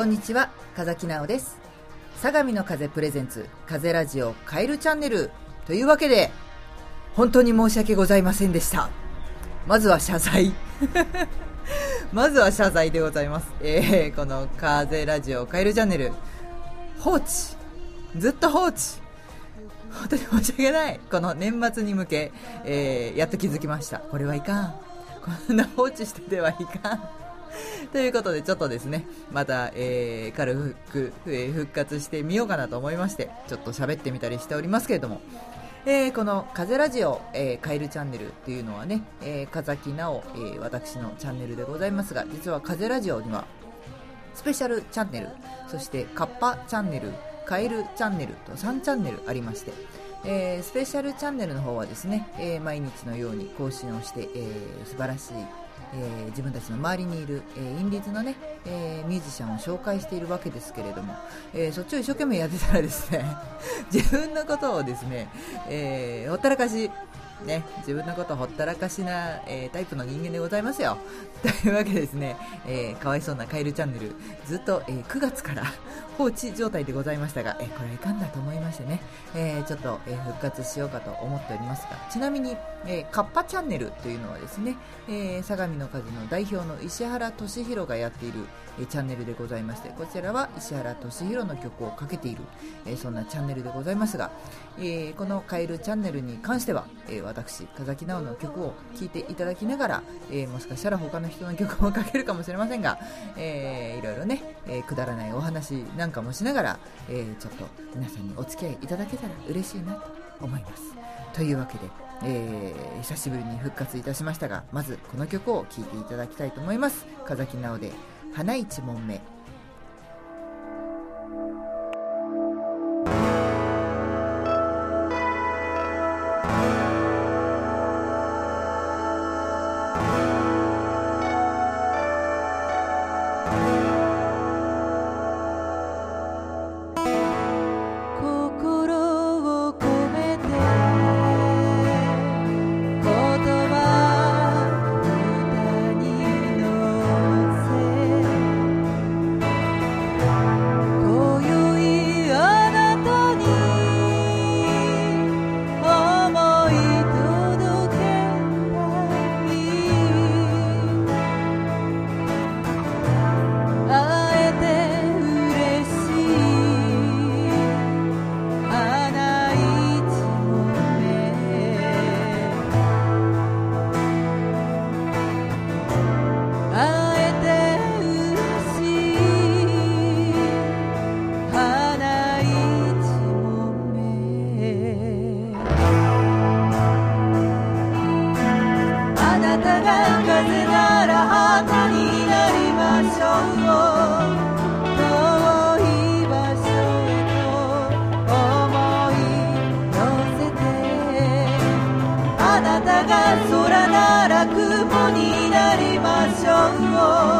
こんにちは風木直です。相模の風プレゼンツ風ラジオカエルチャンネル。というわけで本当に申し訳ございませんでした。まずは謝罪。まずは謝罪でございます。えー、この風ラジオカエルチャンネル。放置。ずっと放置。本当に申し訳ない。この年末に向け、えー、やっと気づきました。これはいかん。こんな放置しててはいかん。ということで、ちょっとですね、また、えー、軽く、えー、復活してみようかなと思いまして、ちょっと喋ってみたりしておりますけれども、えー、この風ラジオ、えー、カエルチャンネルっていうのはね、えー、風木直、えー、私のチャンネルでございますが、実は風ラジオには、スペシャルチャンネル、そしてカッパチャンネル、カエルチャンネルと3チャンネルありまして、えー、スペシャルチャンネルの方はですね、えー、毎日のように更新をして、えー、素晴らしいえー、自分たちの周りにいる、えー、インディーズのね、えー、ミュージシャンを紹介しているわけですけれども、え、そっちを一生懸命やってたらですね 自分のことをですね、え、ほったらかしね、自分のことほったらかしな、えー、タイプの人間でございますよ。というわけですね、えー、かわいそうなカエルチャンネル、ずっと、えー、9月から 放置状態でございましたが、えこれはいかんだと思いましてね、えちょっと、え復活しようかと思っておりますが、ちなみに、えカッパチャンネルというのはですね、え相模の風の代表の石原俊弘がやっている、えチャンネルでございまして、こちらは石原俊弘の曲をかけている、えそんなチャンネルでございますが、えこのカエルチャンネルに関しては、え私、風木直の曲を聴いていただきながら、えもしかしたら他の人の曲もかけるかもしれませんが、えー、いろいろね、えくだらないお話なんなんかもしながら、えー、ちょっと皆さんにお付き合いいただけたら嬉しいなと思います。というわけで、えー、久しぶりに復活いたしましたが、まずこの曲を聴いていただきたいと思います。風木直で、花一問目。が空なら雲になりましょう。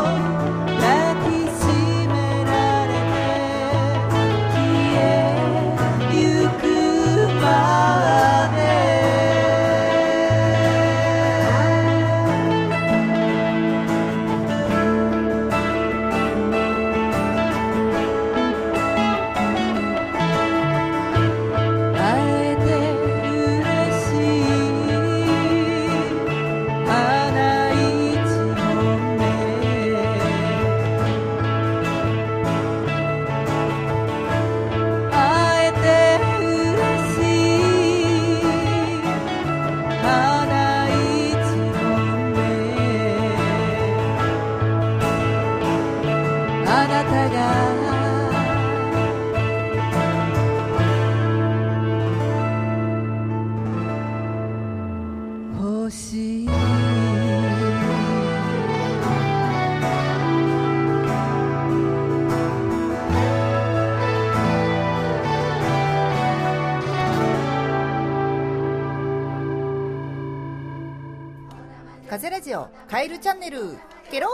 風ラジオカエルチャンネルケロ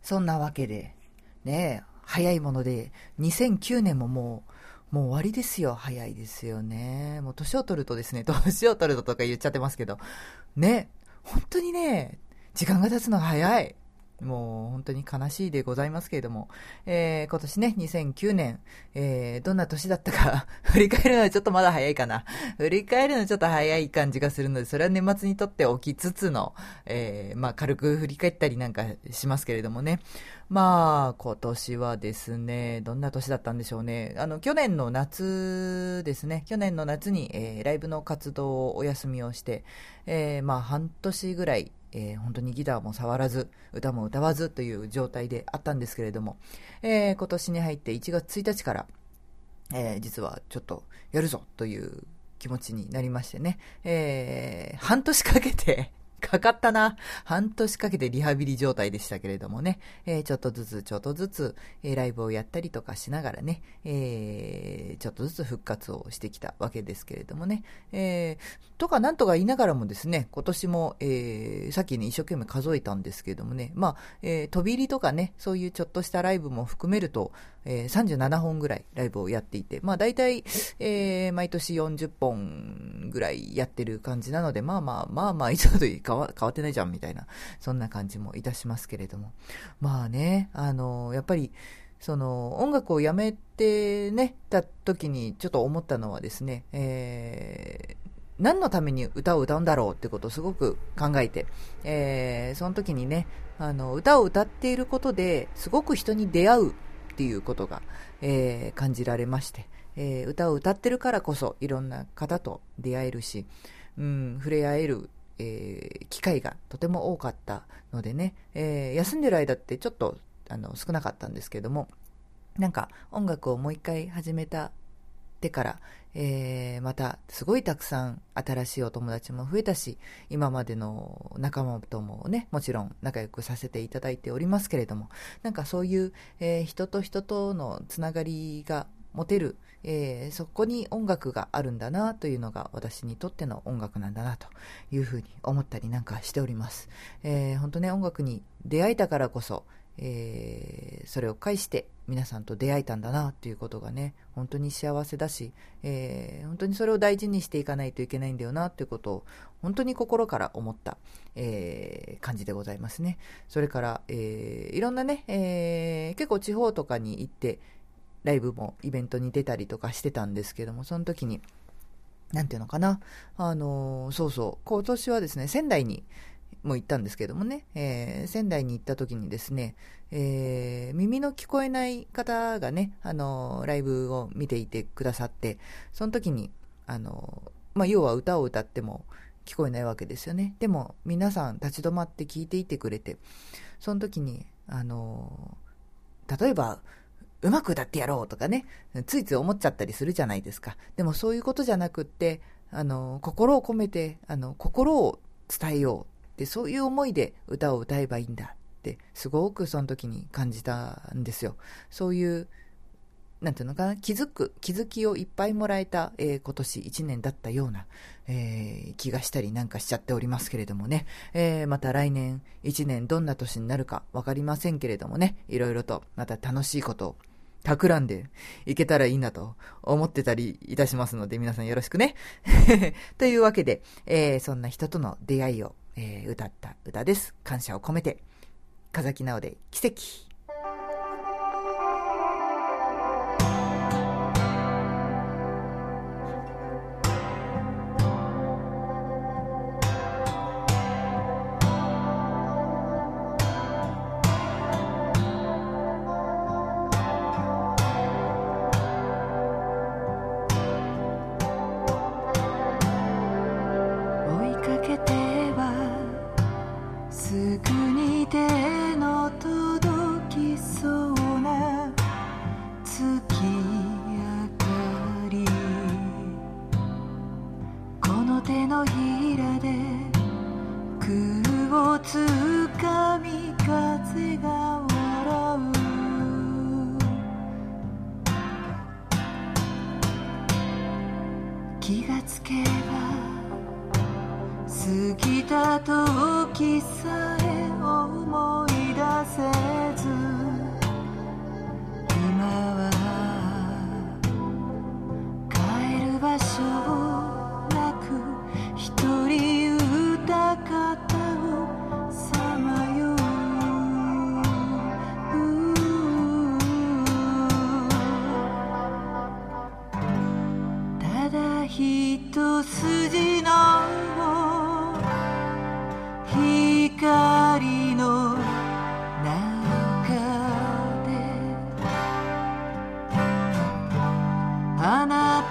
そんなわけで、ね早いもので、2009年ももう、もう終わりですよ。早いですよね。もう年を取るとですね、年を取るととか言っちゃってますけど、ね、本当にね、時間が経つのが早い。もう本当に悲しいでございますけれども、えー、今年ね、2009年、えー、どんな年だったか 振り返るのはちょっとまだ早いかな。振り返るのはちょっと早い感じがするので、それは年末にとって起きつつの、えー、まあ軽く振り返ったりなんかしますけれどもね。まあ、今年はですね、どんな年だったんでしょうね。あの、去年の夏ですね、去年の夏に、えー、ライブの活動をお休みをして、えー、まあ半年ぐらい、えー、本当にギターも触らず、歌も歌わずという状態であったんですけれども、えー、今年に入って1月1日から、えー、実はちょっとやるぞという気持ちになりましてね、えー、半年かけてかかったな。半年かけてリハビリ状態でしたけれどもね、えー、ちょっとずつちょっとずつ、えー、ライブをやったりとかしながらね、えー、ちょっとずつ復活をしてきたわけですけれどもね、えとかなんとか言いながらもですね、今年も、えさっきね、一生懸命数えたんですけれどもね、まあ、え飛び入りとかね、そういうちょっとしたライブも含めると、え37本ぐらいライブをやっていて、まあ大体、え毎年40本ぐらいやってる感じなので、まあまあまあまあ、いつもといいか変わってないじゃんみたいな、そんな感じもいたしますけれども。まあね、あの、やっぱり、その音楽をやめてね、た時にちょっと思ったのはですね、えー、何のために歌を歌うんだろうってことをすごく考えて、えー、その時にね、あの、歌を歌っていることですごく人に出会うっていうことが、えー、感じられまして、えー、歌を歌ってるからこそいろんな方と出会えるし、うん、触れ合えるえー、機会がとても多かったのでね、えー、休んでる間ってちょっとあの少なかったんですけども、なんか音楽をもう一回始めたてから、えー、またすごいたくさん新しいお友達も増えたし、今までの仲間ともね、もちろん仲良くさせていただいておりますけれども、なんかそういう、えー、人と人とのつながりが持てる、えー、そこに音楽があるんだなというのが私にとっての音楽なんだなというふうに思ったりなんかしております。えー、本当ね、音楽に出会えたからこそ、えー、それを介して皆さんと出会えたんだなということがね、本当に幸せだし、えー、本当にそれを大事にしていかないといけないんだよなということを本当に心から思った、えー、感じでございますね。それから、えー、いろんなね、えー、結構地方とかに行って、ライブもイベントに出たりとかしてたんですけども、その時に、なんていうのかな、あの、そうそう、今年はですね、仙台にも行ったんですけどもね、えー、仙台に行った時にですね、えー、耳の聞こえない方がね、あの、ライブを見ていてくださって、その時に、あのまあ、要は歌を歌っても聞こえないわけですよね。でも、皆さん立ち止まって聞いていてくれて、その時に、あの例えば、うまく歌ってやろうとかね、ついつい思っちゃったりするじゃないですか。でもそういうことじゃなくって、あの、心を込めて、あの、心を伝えようって、そういう思いで歌を歌えばいいんだって、すごくその時に感じたんですよ。そういう、なんていうのかな、気づく、気づきをいっぱいもらえた、えー、今年1年だったような、えー、気がしたりなんかしちゃっておりますけれどもね、えー、また来年1年どんな年になるかわかりませんけれどもね、いろいろとまた楽しいことを企んでいけたらいいなと思ってたりいたしますので、皆さんよろしくね。というわけで、えー、そんな人との出会いを、えー、歌った歌です。感謝を込めて、風木直で奇跡。手のひらで空をつかみ風が笑う。気がつけば過ぎた時さえ思い出せず今は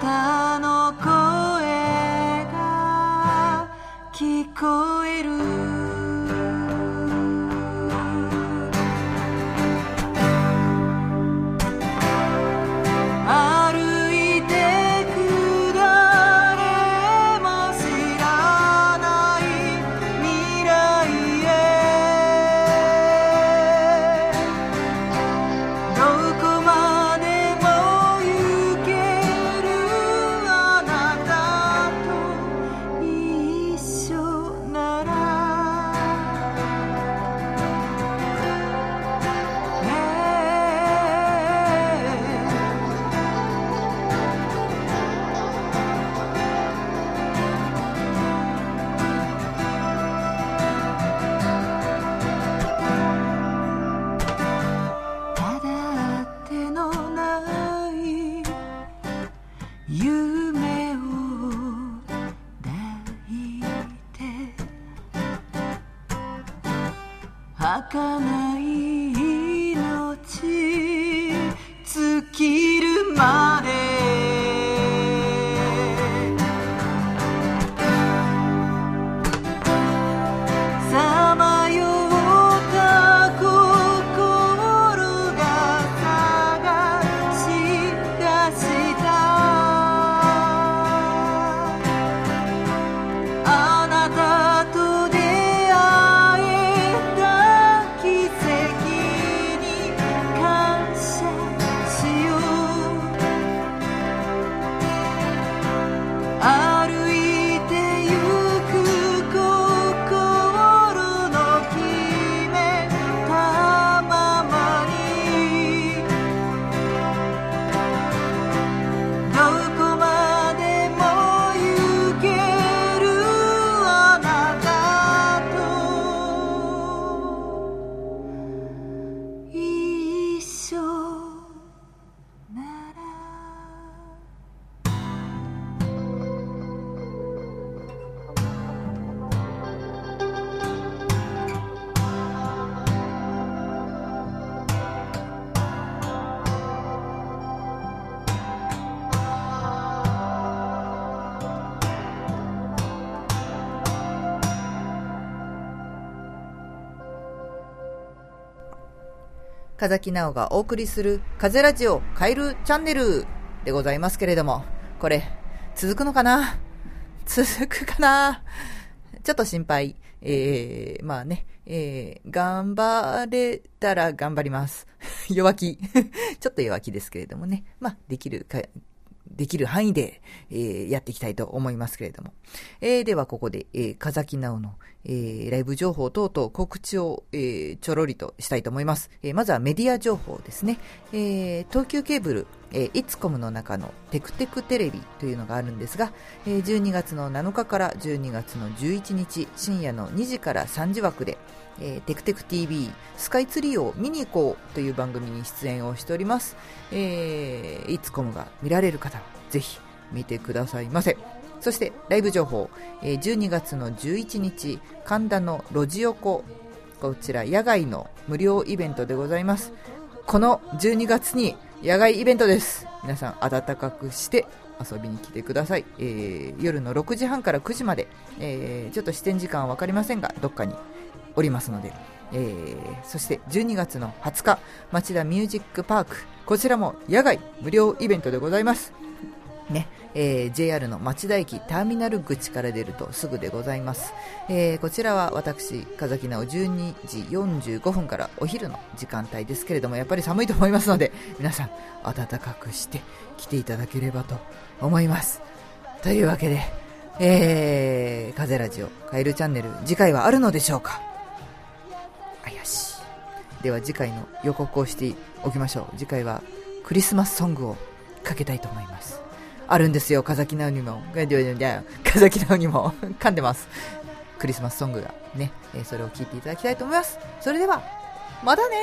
たの声が聞こえ風木直がお送りする風ラジオカエルチャンネルでございますけれども、これ、続くのかな？続くかな？ちょっと心配。えー、まあね、えー、頑張れたら頑張ります。弱気。ちょっと弱気ですけれどもね。まあ、できるか、できる範囲で、えー、やっていきたいと思いますけれども。えー、ではここで、えー、風木直の、えー、ライブ情報等々告知を、えー、ちょろりとしたいと思います。えー、まずはメディア情報ですね。えー、東急ケーブル、えー、イツコムの中のテクテクテレビというのがあるんですが、えー、12月の7日から12月の11日深夜の2時から3時枠で、えー、テクテク TV スカイツリーを見に行こうという番組に出演をしております。えー、イツコムが見られる方はぜひ見てくださいませ。そしてライブ情報、えー、12月の11日神田の路地横こちら野外の無料イベントでございます。この12月に野外イベントです。皆さん暖かくして遊びに来てください。えー、夜の6時半から9時まで、えー、ちょっと視点時間は分かりませんが、どっかにおりますので、えー、そして12月の20日、町田ミュージックパーク、こちらも野外無料イベントでございます。ね、えー、JR の町田駅ターミナル口から出るとすぐでございます。えー、こちらは私、風木直12時45分からお昼の時間帯ですけれども、やっぱり寒いと思いますので、皆さん暖かくして来ていただければと思います。というわけで、えー、風ラジオ、カエルチャンネル、次回はあるのでしょうか？怪しい。では次回の予告をしておきましょう。次回はクリスマスソングをかけたいと思います。あるんですよ、風木直にも。風木直にも 噛んでます。クリスマスソングがね、え、それを聴いていただきたいと思います。それでは、またね